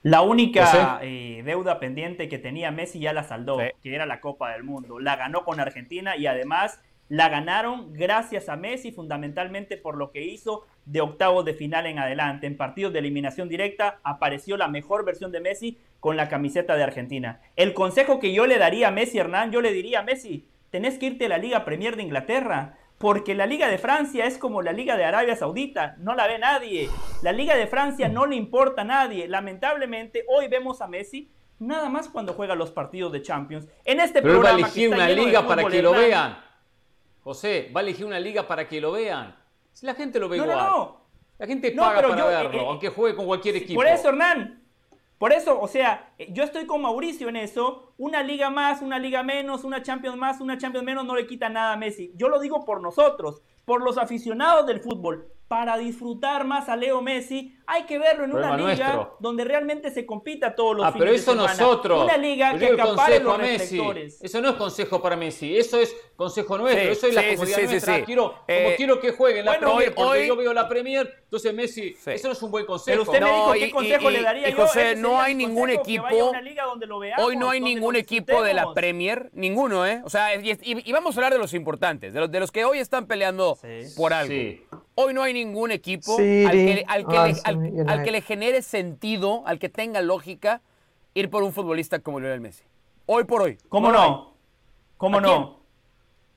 La única eh, deuda pendiente que tenía Messi ya la saldó, que era la Copa del Mundo. La ganó con Argentina y además la ganaron gracias a Messi, fundamentalmente por lo que hizo de octavos de final en adelante. En partidos de eliminación directa apareció la mejor versión de Messi con la camiseta de Argentina. El consejo que yo le daría a Messi Hernán, yo le diría a Messi, tenés que irte a la Liga Premier de Inglaterra, porque la Liga de Francia es como la Liga de Arabia Saudita, no la ve nadie. La Liga de Francia no le importa a nadie. Lamentablemente, hoy vemos a Messi nada más cuando juega los partidos de Champions. En este Pero programa va a elegir una liga para que lo vean. José, va a elegir una liga para que lo vean. Si la gente lo ve igual. No, La gente paga para verlo, eh, aunque juegue con cualquier equipo. Por eso, Hernán. Por eso, o sea, eh, yo estoy con Mauricio en eso. Una liga más, una liga menos, una Champions más, una Champions menos no le quita nada a Messi. Yo lo digo por nosotros, por los aficionados del fútbol para disfrutar más a Leo Messi, hay que verlo en una liga donde realmente se compita todos los ah, pero eso nosotros. Una liga que acapare los Messi. Eso no es consejo para Messi, eso es consejo nuestro, eso es la comunidad nuestra. Quiero, como eh, quiero que jueguen la Premier, porque yo veo la Premier, entonces Messi, eso no es un buen consejo. Pero usted me dijo qué consejo le daría y, José, no hay ningún equipo, hoy no hay ningún equipo de la Premier, ninguno, ¿eh? O sea, y, vamos a hablar de los importantes, de los, de los que hoy están peleando por algo. Hoy no hay ningún equipo al, que, al, que le, genere sentido, al que tenga lógica, ir por un futbolista como Lionel Messi. Hoy por hoy. ¿Cómo no? ¿Cómo no?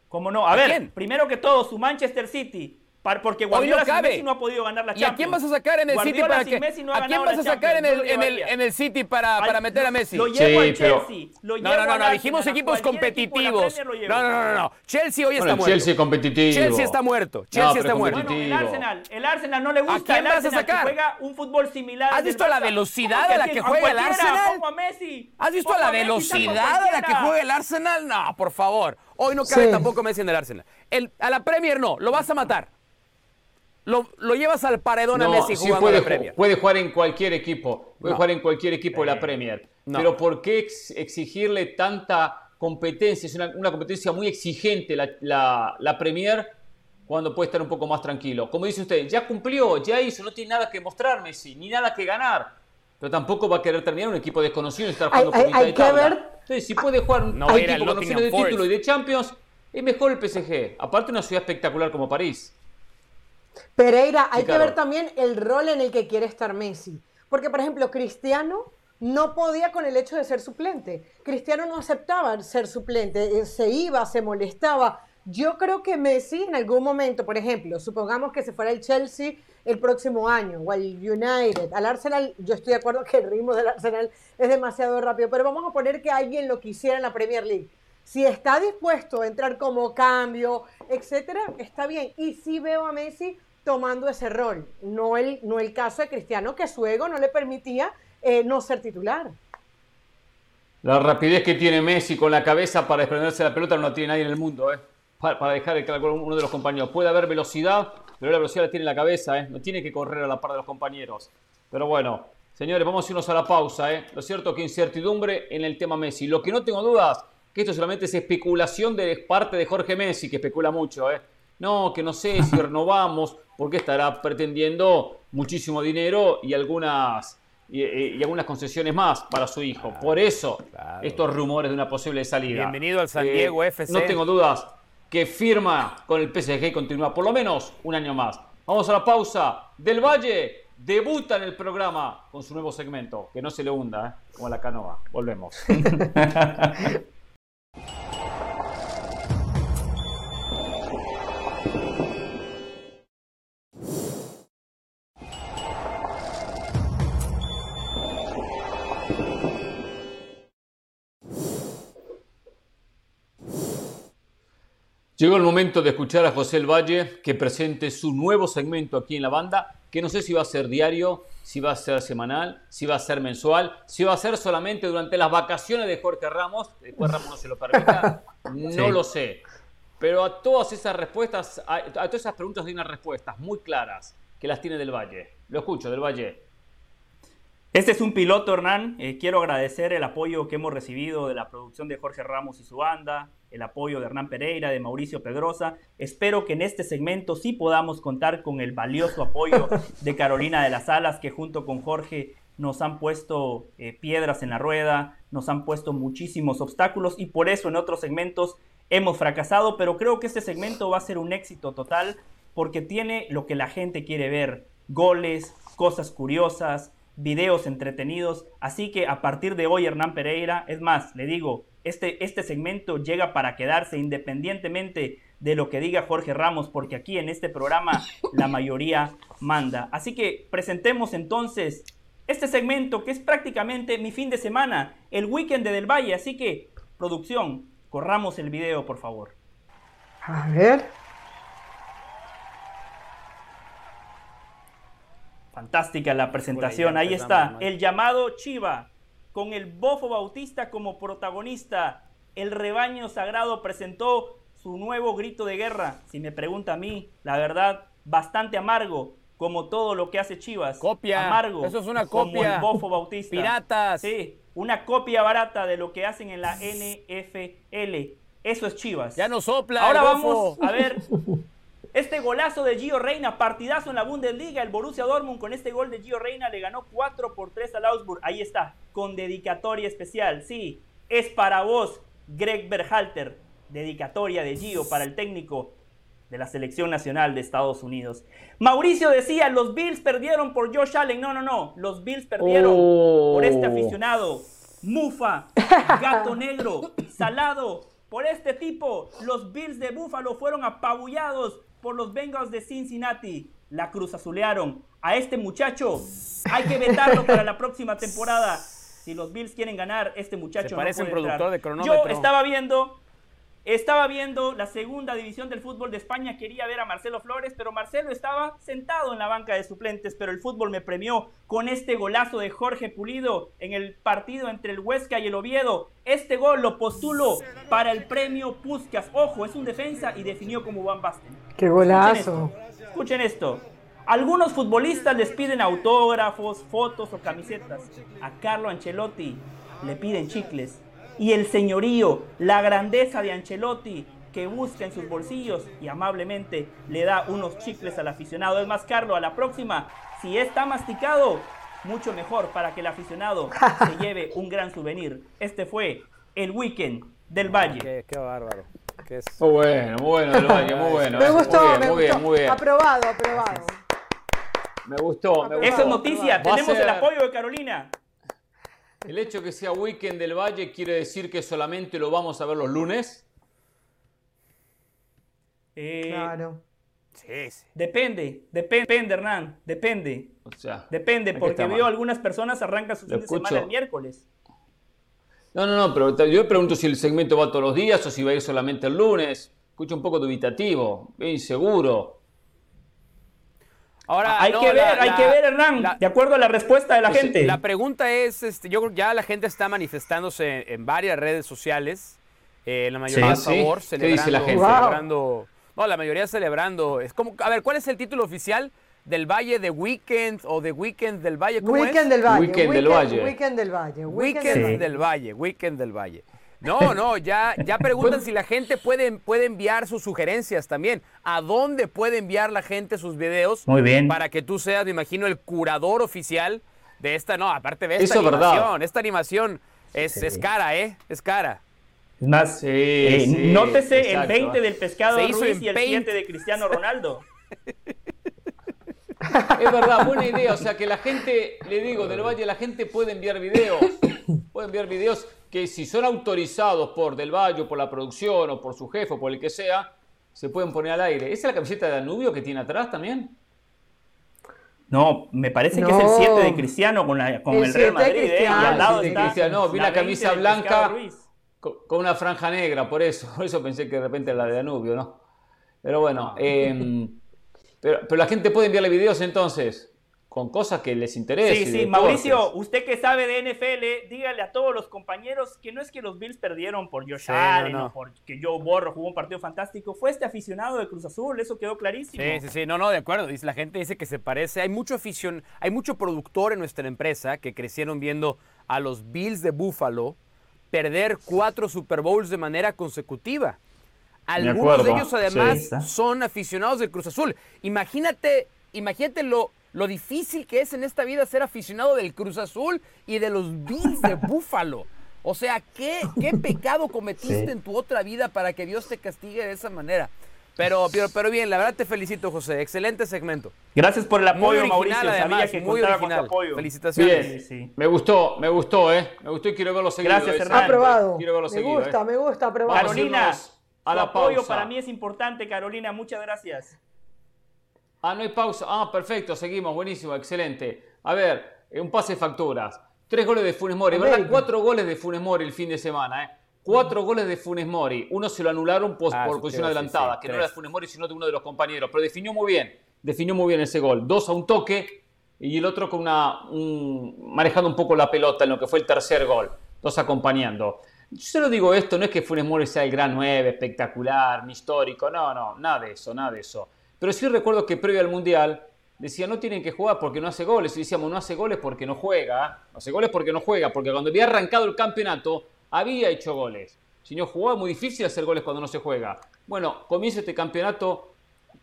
¿Cómo no? A, ver, primero que todo, su Manchester City porque Guardiola sin Messi no ha podido ganar la Champions. ¿Y a quién vas a sacar en el City para que a quién vas a sacar en el, en el, en el City para, para meter a Messi? Lo llevo sí, Chelsea. Lo no, no, no, no, dijimos equipos competitivos. No, no, no, no, Chelsea hoy está muerto. Chelsea competitivo. Chelsea está muerto. Chelsea está muerto. Bueno, el Arsenal, el Arsenal no le gusta. ¿A quién vas a sacar? juega un fútbol similar. ¿Has visto la velocidad a la que juega el Arsenal? ¿Has visto la velocidad a la que juega el Arsenal? No, por favor. Hoy no cabe tampoco Messi en el Arsenal. a la Premier no, lo vas a matar. Lo, llevas al paredón a Messi jugando puede, la Premier. Puede jugar en cualquier equipo, puede jugar en cualquier equipo de la Premier. Pero ¿por qué exigirle tanta competencia? Es una, competencia muy exigente la, la, Premier cuando puede estar un poco más tranquilo. Como dice usted, ya cumplió, ya hizo, no tiene nada que mostrar Messi, ni nada que ganar. Pero tampoco va a querer terminar un equipo desconocido y estar jugando hay, por mitad de Ver... Entonces, si puede jugar un equipo con opciones de título y de Champions, es mejor el PSG. Aparte, una ciudad espectacular como París. Pereira, hay que ver también el rol en el que quiere estar Messi. Porque, por ejemplo, Cristiano no podía con el hecho de ser suplente. Cristiano no aceptaba ser suplente, eh, se iba, se molestaba. Yo creo que Messi en algún momento, por ejemplo, supongamos que se fuera el Chelsea el próximo año o al United, al Arsenal, yo estoy de acuerdo que el ritmo del Arsenal es demasiado rápido, pero vamos a poner que alguien lo quisiera en la Premier League. Si está dispuesto a entrar como cambio, etcétera, está bien. Y sí veo a Messi tomando ese rol, no el, no el caso de Cristiano, que su ego no le permitía eh, no ser titular. La rapidez que tiene Messi con la cabeza para desprenderse de la pelota no la tiene nadie en el mundo, ¿eh? para, dejar el claro uno de los compañeros. Puede haber velocidad, pero la velocidad la tiene en la cabeza, ¿eh? no tiene que correr a la par de los compañeros. Pero bueno, señores, vamos a irnos a la pausa. ¿eh? Lo cierto que incertidumbre en el tema Messi. Lo que no tengo dudas, que esto solamente es especulación de parte de Jorge Messi, que especula mucho. ¿eh? No, que no sé si renovamos, porque estará pretendiendo muchísimo dinero y algunas, y, algunas concesiones más para su hijo. Por eso, estos rumores de una posible salida. Bienvenido al San Diego eh, FC. No tengo dudas que firma con el PSG y continúa por lo menos un año más. Vamos a la pausa. Del Valle debuta en el programa con su nuevo segmento. Que no se le hunda, ¿eh? como la canoa. Volvemos. Llegó el momento de escuchar a José El Valle que presente su nuevo segmento aquí en la banda, que no sé si va a ser diario, si va a ser semanal, si va a ser mensual, si va a ser solamente durante las vacaciones de Jorge Ramos, después Ramos no se lo permita, no lo sé. Pero a todas esas respuestas, a, a todas esas preguntas hay unas respuestas muy claras que las tiene Del Valle. Lo escucho, Del Valle. Este es un piloto, Hernán. Eh, quiero agradecer el apoyo que hemos recibido de la producción de Jorge Ramos y su banda, el apoyo de Hernán Pereira, de Mauricio Pedrosa. Espero que en este segmento sí podamos contar con el valioso apoyo de Carolina de las Alas, que junto con Jorge nos han puesto eh, piedras en la rueda, nos han puesto muchísimos obstáculos y por eso en otros segmentos hemos fracasado, pero creo que este segmento va a ser un éxito total porque tiene lo que la gente quiere ver, goles, cosas curiosas, videos entretenidos. Así que a partir de hoy, Hernán Pereira, es más, le digo, este, este segmento llega para quedarse independientemente de lo que diga Jorge Ramos, porque aquí en este programa la mayoría manda. Así que presentemos entonces este segmento que es prácticamente mi fin de semana, el weekend de Del Valle. Así que, producción, corramos el video, por favor. A ver. Fantástica la presentación. Ahí está, el llamado Chiva, con el Bofo Bautista como protagonista. El rebaño sagrado presentó su nuevo grito de guerra. Si me pregunta a mí, la verdad, bastante amargo, como todo lo que hace Chivas. Copia. Amargo. Eso es una copia. Como el Bofo Bautista. Piratas. Sí, una copia barata de lo que hacen en la NFL. Eso es Chivas. Ya no sopla. Ahora vamos a ver Este golazo de Gio Reina, partidazo en la Bundesliga. El Borussia Dortmund con este gol de Gio Reina le ganó 4 por 3 al Augsburg. Ahí está, con dedicatoria especial. Sí, es para vos, Greg Berhalter. Dedicatoria de Gio para el técnico de la selección nacional de Estados Unidos. Mauricio decía, los Bills perdieron por Josh Allen. No, no, no. Los Bills perdieron por este oh. aficionado. Mufa, gato negro, salado. Por este tipo, los Bills de Buffalo fueron apabullados por los Bengals de Cincinnati. La cruz azulearon. A este muchacho hay que vetarlo para la próxima temporada. Si los Bills quieren ganar, este muchacho parece un productor de cronómetro. Yo estaba viendo estaba viendo la segunda división del fútbol de España, quería ver a Marcelo Flores, pero Marcelo estaba sentado en la banca de suplentes, pero el fútbol me premió con este golazo de Jorge Pulido en el partido entre el Huesca y el Oviedo. Este gol lo postulo para el premio Puskas. Ojo, es un defensa y definió como Van Basten. ¡Qué golazo! Escuchen esto. Algunos futbolistas les piden autógrafos, fotos o camisetas. A Carlo Ancelotti le piden chicles. Y el señorío, la grandeza de Ancelotti, que busca en sus bolsillos y amablemente le da unos chicles al aficionado. Es más, Carlo, a la próxima, si está masticado, mucho mejor para que el aficionado se lleve un gran souvenir. Este fue el weekend del Valle. Qué, bárbaro. Muy bueno, muy bueno del muy bueno. me gustó, muy bien, me muy Bien, muy bien. Aprobado, aprobado. Me gustó, me gustó. Esa es noticia, tenemos el apoyo de Carolina. El hecho que sea weekend del Valle quiere decir que solamente lo vamos a ver los lunes. Eh, claro. Sí, sí. Depende, depende, Hernán, depende. O sea, depende, porque veo algunas personas arrancan su fin de semana el miércoles. No, no, no, pero yo pregunto si el segmento va todos los días o si va a ir solamente el lunes. Escucho un poco dubitativo, inseguro. Ahora, hay que ver, hay que ver, Hernán, de acuerdo a la respuesta de la gente. La pregunta es, este, yo creo que ya la gente está manifestándose en, varias redes sociales, eh, la mayoría a favor, celebrando, dice la gente? celebrando, no, la mayoría celebrando. Es como, a ver, ¿cuál es el título oficial? Del Valle de Weekend o de Weekend del Valle. ¿Cómo weekend Del Valle. Weekend, del Valle. Weekend del Valle. Weekend, del Valle. Weekend del Valle. No, no, ya, ya preguntan si la gente puede, puede enviar sus sugerencias también. ¿A dónde puede enviar la gente sus videos? Muy bien. Para que tú seas, me imagino, el curador oficial de esta. No, aparte de esta animación. Esta animación es, es cara, ¿eh? Es cara. Es más, eh, nótese el 20 del pescado de Ruiz y el 7 de Cristiano Ronaldo. Es verdad, buena idea. O sea, que la gente, le digo, del Valle, la gente puede enviar videos. Puede enviar videos que si son autorizados por Del Valle, por la producción, o por su jefe, o por el que sea, se pueden poner al aire. ¿Esa es la camiseta de Danubio que tiene atrás también? No, me parece que es el 7 de Cristiano con, el, Real Madrid. ¿eh? Y al lado de Cristiano. No, vi la, camisa blanca con, una franja negra, por eso. Por eso pensé que de repente era la de Danubio, ¿no? Pero bueno, eh, pero, la gente puede enviarle videos entonces con cosas que les interesen. Sí, sí, Mauricio, usted que sabe de NFL, dígale a todos los compañeros que no es que los Bills perdieron por Josh Allen o porque Joe Borro jugó un partido fantástico, fue este aficionado de Cruz Azul, eso quedó clarísimo. Sí, sí, sí, no, no, de acuerdo, dice, la gente dice que se parece, hay mucho afición, hay mucho productor en nuestra empresa que crecieron viendo a los Bills de Buffalo perder cuatro Super Bowls de manera consecutiva. Algunos de ellos además son aficionados del Cruz Azul. Imagínate, imagínate lo, lo difícil que es en esta vida ser aficionado del Cruz Azul y de los Bills de Búfalo. O sea, ¿qué, qué pecado cometiste en tu otra vida para que Dios te castigue de esa manera? Pero, pero, pero, bien, la verdad te felicito, José. Excelente segmento. Gracias por el apoyo, Mauricio. Además, que muy original. Apoyo. Felicitaciones. Bien, me gustó, me gustó, ¿eh? Me gustó y quiero verlo seguido. Gracias, Hernán. Aprobado. Quiero verlo me gusta, ¿eh? me gusta, aprobado. Carolina, a la apoyo para mí es importante, Carolina. Muchas gracias. Ah, no hay pausa. Ah, perfecto, seguimos. Buenísimo, excelente. A ver, eh, un pase de facturas. Tres goles de Funes Mori, ¿verdad? Cuatro goles de Funes Mori el fin de semana, ¿eh? Cuatro goles de Funes Mori. Uno se lo anularon por, ah, posición adelantada, que no era de Funes Mori, sino de uno de los compañeros. Pero definió muy bien. Definió muy bien ese gol. Dos a un toque y el otro con una. manejando un poco la pelota en lo que fue el tercer gol. Dos acompañando. Yo solo digo esto, no es que Funes Mori sea el gran 9, espectacular, histórico, no, no, nada de eso, nada de eso. Pero sí recuerdo que previo al Mundial decía, no tienen que jugar porque no hace goles. Y decíamos, no hace goles porque no juega. No hace goles porque no juega, porque cuando había arrancado el campeonato había hecho goles. Si no jugaba, muy difícil hacer goles cuando no se juega. Bueno, comienza este campeonato,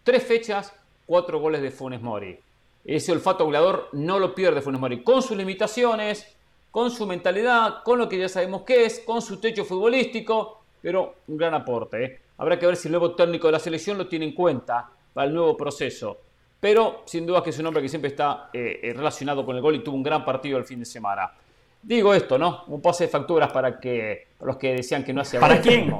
tres fechas, cuatro goles de Funes Mori. Ese olfato goleador no lo pierde Funes Mori, con sus limitaciones, con su mentalidad, con lo que ya sabemos que es, con su techo futbolístico, pero un gran aporte. ¿eh? Habrá que ver si el nuevo técnico de la selección lo tiene en cuenta para el nuevo proceso. Pero sin duda que es un hombre que siempre está eh, eh, relacionado con el gol y tuvo un gran partido el fin de semana. Digo esto, ¿no? Un pase de facturas para que los que decían que no hacía ¿Para quién?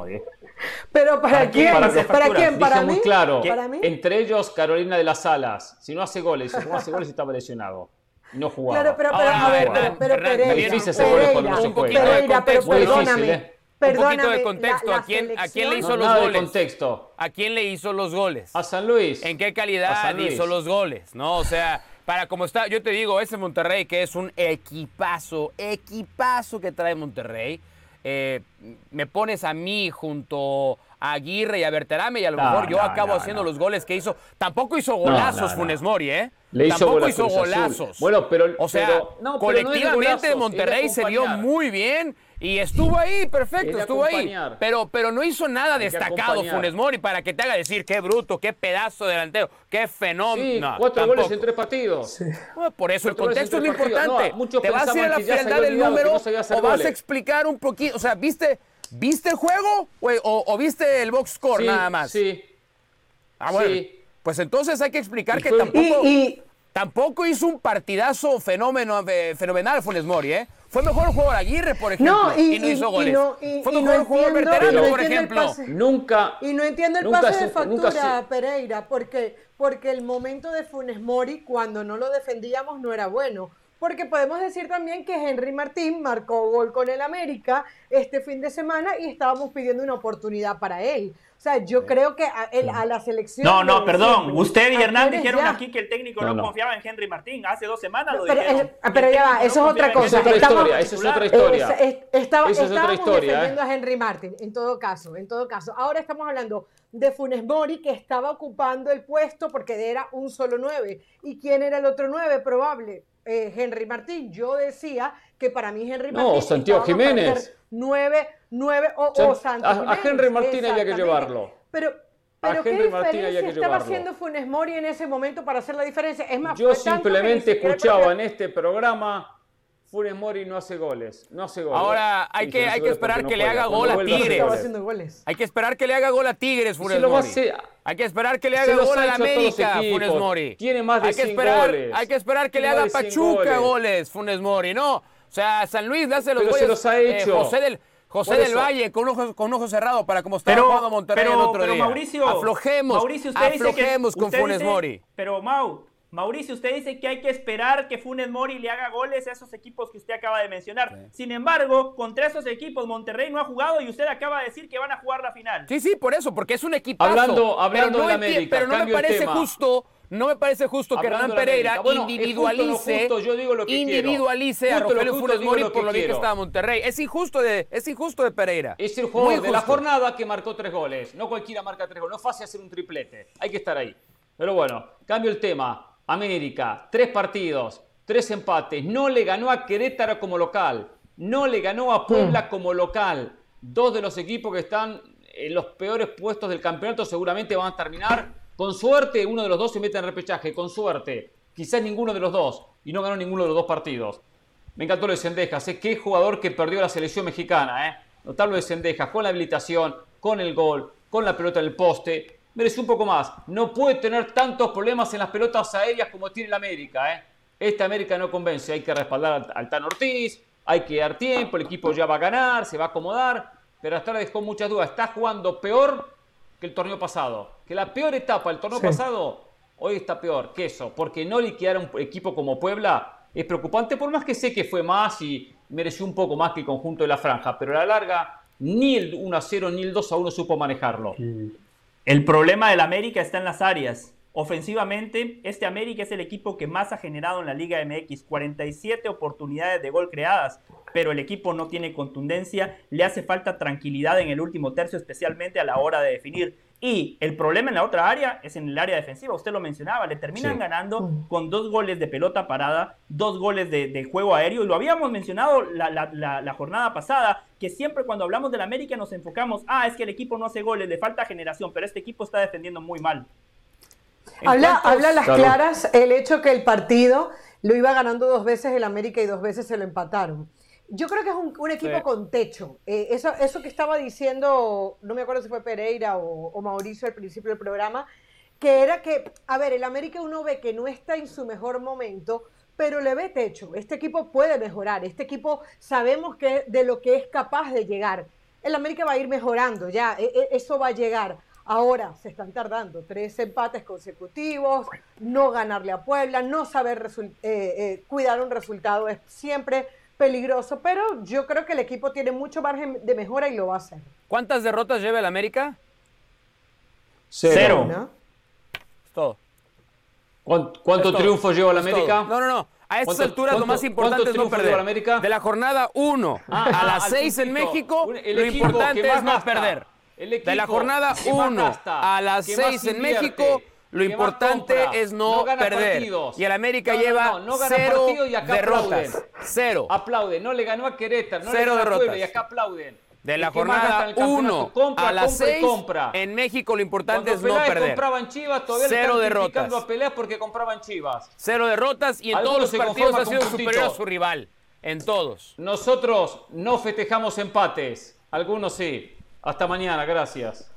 Pero ¿para, quién? ¿Para, quién? ¿Para mí? muy claro. Entre ellos Carolina de las Alas. Si no hace goles, si no hace goles estaba lesionado no jugaba. Claro, pero, pero, a ver, pero Pereira, un poquito de contexto, perdóname. Un poquito de contexto. ¿A quién, ¿A quién le hizo los goles? contexto. ¿A quién le hizo los goles? A San Luis. ¿En qué calidad hizo los goles? No, o sea, para como está, yo te digo, ese Monterrey que es un equipazo, equipazo que trae Monterrey. Eh, me pones a mí junto a Aguirre y a Berterame y a lo mejor yo acabo haciendo los goles que hizo. Tampoco hizo golazos Funes Mori, ¿eh? Le hizo Tampoco hizo golazos. Bueno, pero o sea, pero, no, colectivamente no Monterrey se vio muy bien y estuvo ahí, perfecto, estuvo ahí. Pero, pero no hizo nada destacado Funes Mori para que te haga decir qué bruto, qué pedazo delantero, qué fenómeno. Sí, cuatro goles en tres partidos. por eso el contexto es lo importante. ¿Te vas a ir a la frialdad del número o vas a explicar un poquito? O sea, ¿viste, ¿viste el juego o, o viste el box score nada más? Sí. Ah, bueno. Sí. Pues entonces hay que explicar que tampoco, tampoco hizo un partidazo fenómeno, eh, fenomenal Funes Mori, ¿eh? Fue mejor el jugador Aguirre, por ejemplo, y, no hizo goles. Fue mejor el jugador Berterano, por ejemplo. Nunca. Y no entiendo el pase de factura, Pereira, porque, porque el momento de Funes Mori, cuando no lo defendíamos, no era bueno. Porque podemos decir también que Henry Martín marcó gol con el América este fin de semana y estábamos pidiendo una oportunidad para él. O sea, yo creo que a, a la selección. No, no, perdón. Usted y Hernán dijeron aquí que el técnico no, confiaba en Henry Martín. Hace dos semanas lo pero, dijeron. pero ya va, eso es otra cosa. Eso es otra historia. Eso es otra historia. estaba, eso es otra historia, defendiendo a Henry Martin, en todo caso, en todo caso. Ahora estamos hablando de Funes Mori, que estaba ocupando el puesto porque era un solo nueve. ¿Y quién era el otro nueve? Probable. Eh, Henry Martín. Yo decía que para mí Henry Martín. No, Santiago Jiménez. Nueve, nueve o, o Santos a, a, Henry Martín había que llevarlo. Pero, pero ¿qué diferencia estaba haciendo Funes Mori en ese momento para hacer la diferencia? Es más, yo simplemente escuchaba en este programa Funes Mori no hace goles, no hace goles. Ahora hay que, hay que esperar que le haga gol a Tigres. Hay que esperar que le haga gol a Tigres Funes Mori. Hay que esperar que le haga gol a la América Funes Mori. Tiene más de hay que esperar, goles. Hay que esperar que le haga Pachuca goles. Funes Mori, no. O sea, San Luis le hace los Pero goles. Se los ha eh. José del José del Valle con ojos con ojos cerrados para como estaba jugando Monterrey pero, el otro pero día. Mauricio, aflojemos, Mauricio, usted aflojemos dice que, con usted Funes dice, Mori. Pero Mau, Mauricio, usted dice que hay que esperar que Funes Mori le haga goles a esos equipos que usted acaba de mencionar. Sí. Sin embargo, contra esos equipos Monterrey no ha jugado y usted acaba de decir que van a jugar la final. Sí, sí, por eso, porque es un equipazo. Hablando, hablando pero no de América, pero no me parece justo no me parece justo que Hernán Pereira bueno, individualice, justo, yo digo lo que individualice a Rogelio Funes Mori por lo bien que estaba Monterrey. Es injusto de, es injusto de Pereira. Es el jugador de la jornada que marcó tres goles. No cualquiera marca tres goles. No es fácil hacer un triplete. Hay que estar ahí. Pero bueno, cambio el tema. América, tres partidos, tres empates. No le ganó a Querétaro como local. No le ganó a Puebla como local. Dos de los equipos que están en los peores puestos del campeonato seguramente van a terminar con suerte, uno de los dos se mete en repechaje, con suerte. Quizás ninguno de los dos. Y no ganó ninguno de los dos partidos. Me encantó lo de Sendejas. ¿eh? Qué jugador que perdió la selección mexicana. ¿eh? Notable de Sendejas, con la habilitación, con el gol, con la pelota en el poste. Mereció un poco más. No puede tener tantos problemas en las pelotas aéreas como tiene la América. ¿eh? Esta América no convence. Hay que respaldar al, Tan Ortiz. Hay que dar tiempo. El equipo ya va a ganar, se va a acomodar. Pero hasta ahora dejó muchas dudas. Está jugando peor que el torneo pasado. Que la peor etapa del torneo sí. pasado, hoy está peor que eso. Porque no liquidar a un equipo como Puebla es preocupante, por más que sé que fue más y mereció un poco más que el conjunto de la franja. Pero a la larga, ni el 1 a 0 ni el 2 a 1 supo manejarlo. El problema del América está en las áreas. Ofensivamente, este América es el equipo que más ha generado en la Liga MX, 47 oportunidades de gol creadas, pero el equipo no tiene contundencia, le hace falta tranquilidad en el último tercio, especialmente a la hora de definir. Y el problema en la otra área es en el área defensiva, usted lo mencionaba, le terminan sí. ganando con dos goles de pelota parada, dos goles de, de juego aéreo, y lo habíamos mencionado la, la, la, la, jornada pasada, que siempre cuando hablamos del América nos enfocamos, ah, es que el equipo no hace goles, le falta generación, pero este equipo está defendiendo muy mal. Habla, habla las claro. claras el hecho que el partido lo iba ganando dos veces el América y dos veces se lo empataron. Yo creo que es un, un equipo sí. con techo. Eh, eso, eso que estaba diciendo, no me acuerdo si fue Pereira o, o, Mauricio al principio del programa, que era que, a ver, el América uno ve que no está en su mejor momento, pero le ve techo. Este equipo puede mejorar. Este equipo sabemos que de lo que es capaz de llegar. El América va a ir mejorando, ya, e, e, eso va a llegar. Ahora se están tardando tres empates consecutivos, no ganarle a Puebla, no saber eh, eh, cuidar un resultado es siempre peligroso, pero yo creo que el equipo tiene mucho margen de mejora y lo va a hacer. ¿Cuántas derrotas lleva el América? Cero. Cero. ¿No? Es todo. ¿Cuánto, cuánto triunfo lleva el América? No, no, no. A estas alturas lo más importante es no perder. La América? De la jornada 1 ah, a las 6 en México, el lo importante es no perder. de la jornada 1 a las 6 en México, lo importante es no, perder. Y el América lleva cero derrotas. Cero. Aplauden. No le ganó a Querétaro, no cero le ganó y acá aplauden. De la jornada 1 a las 6 en México lo importante es no perder. compraban Chivas, todavía Cero le derrotas. a peleas porque compraban Chivas. Cero derrotas y en todos los partidos ha sido superior a su rival. En todos. Nosotros no festejamos empates. Algunos sí. Hasta mañana, gracias.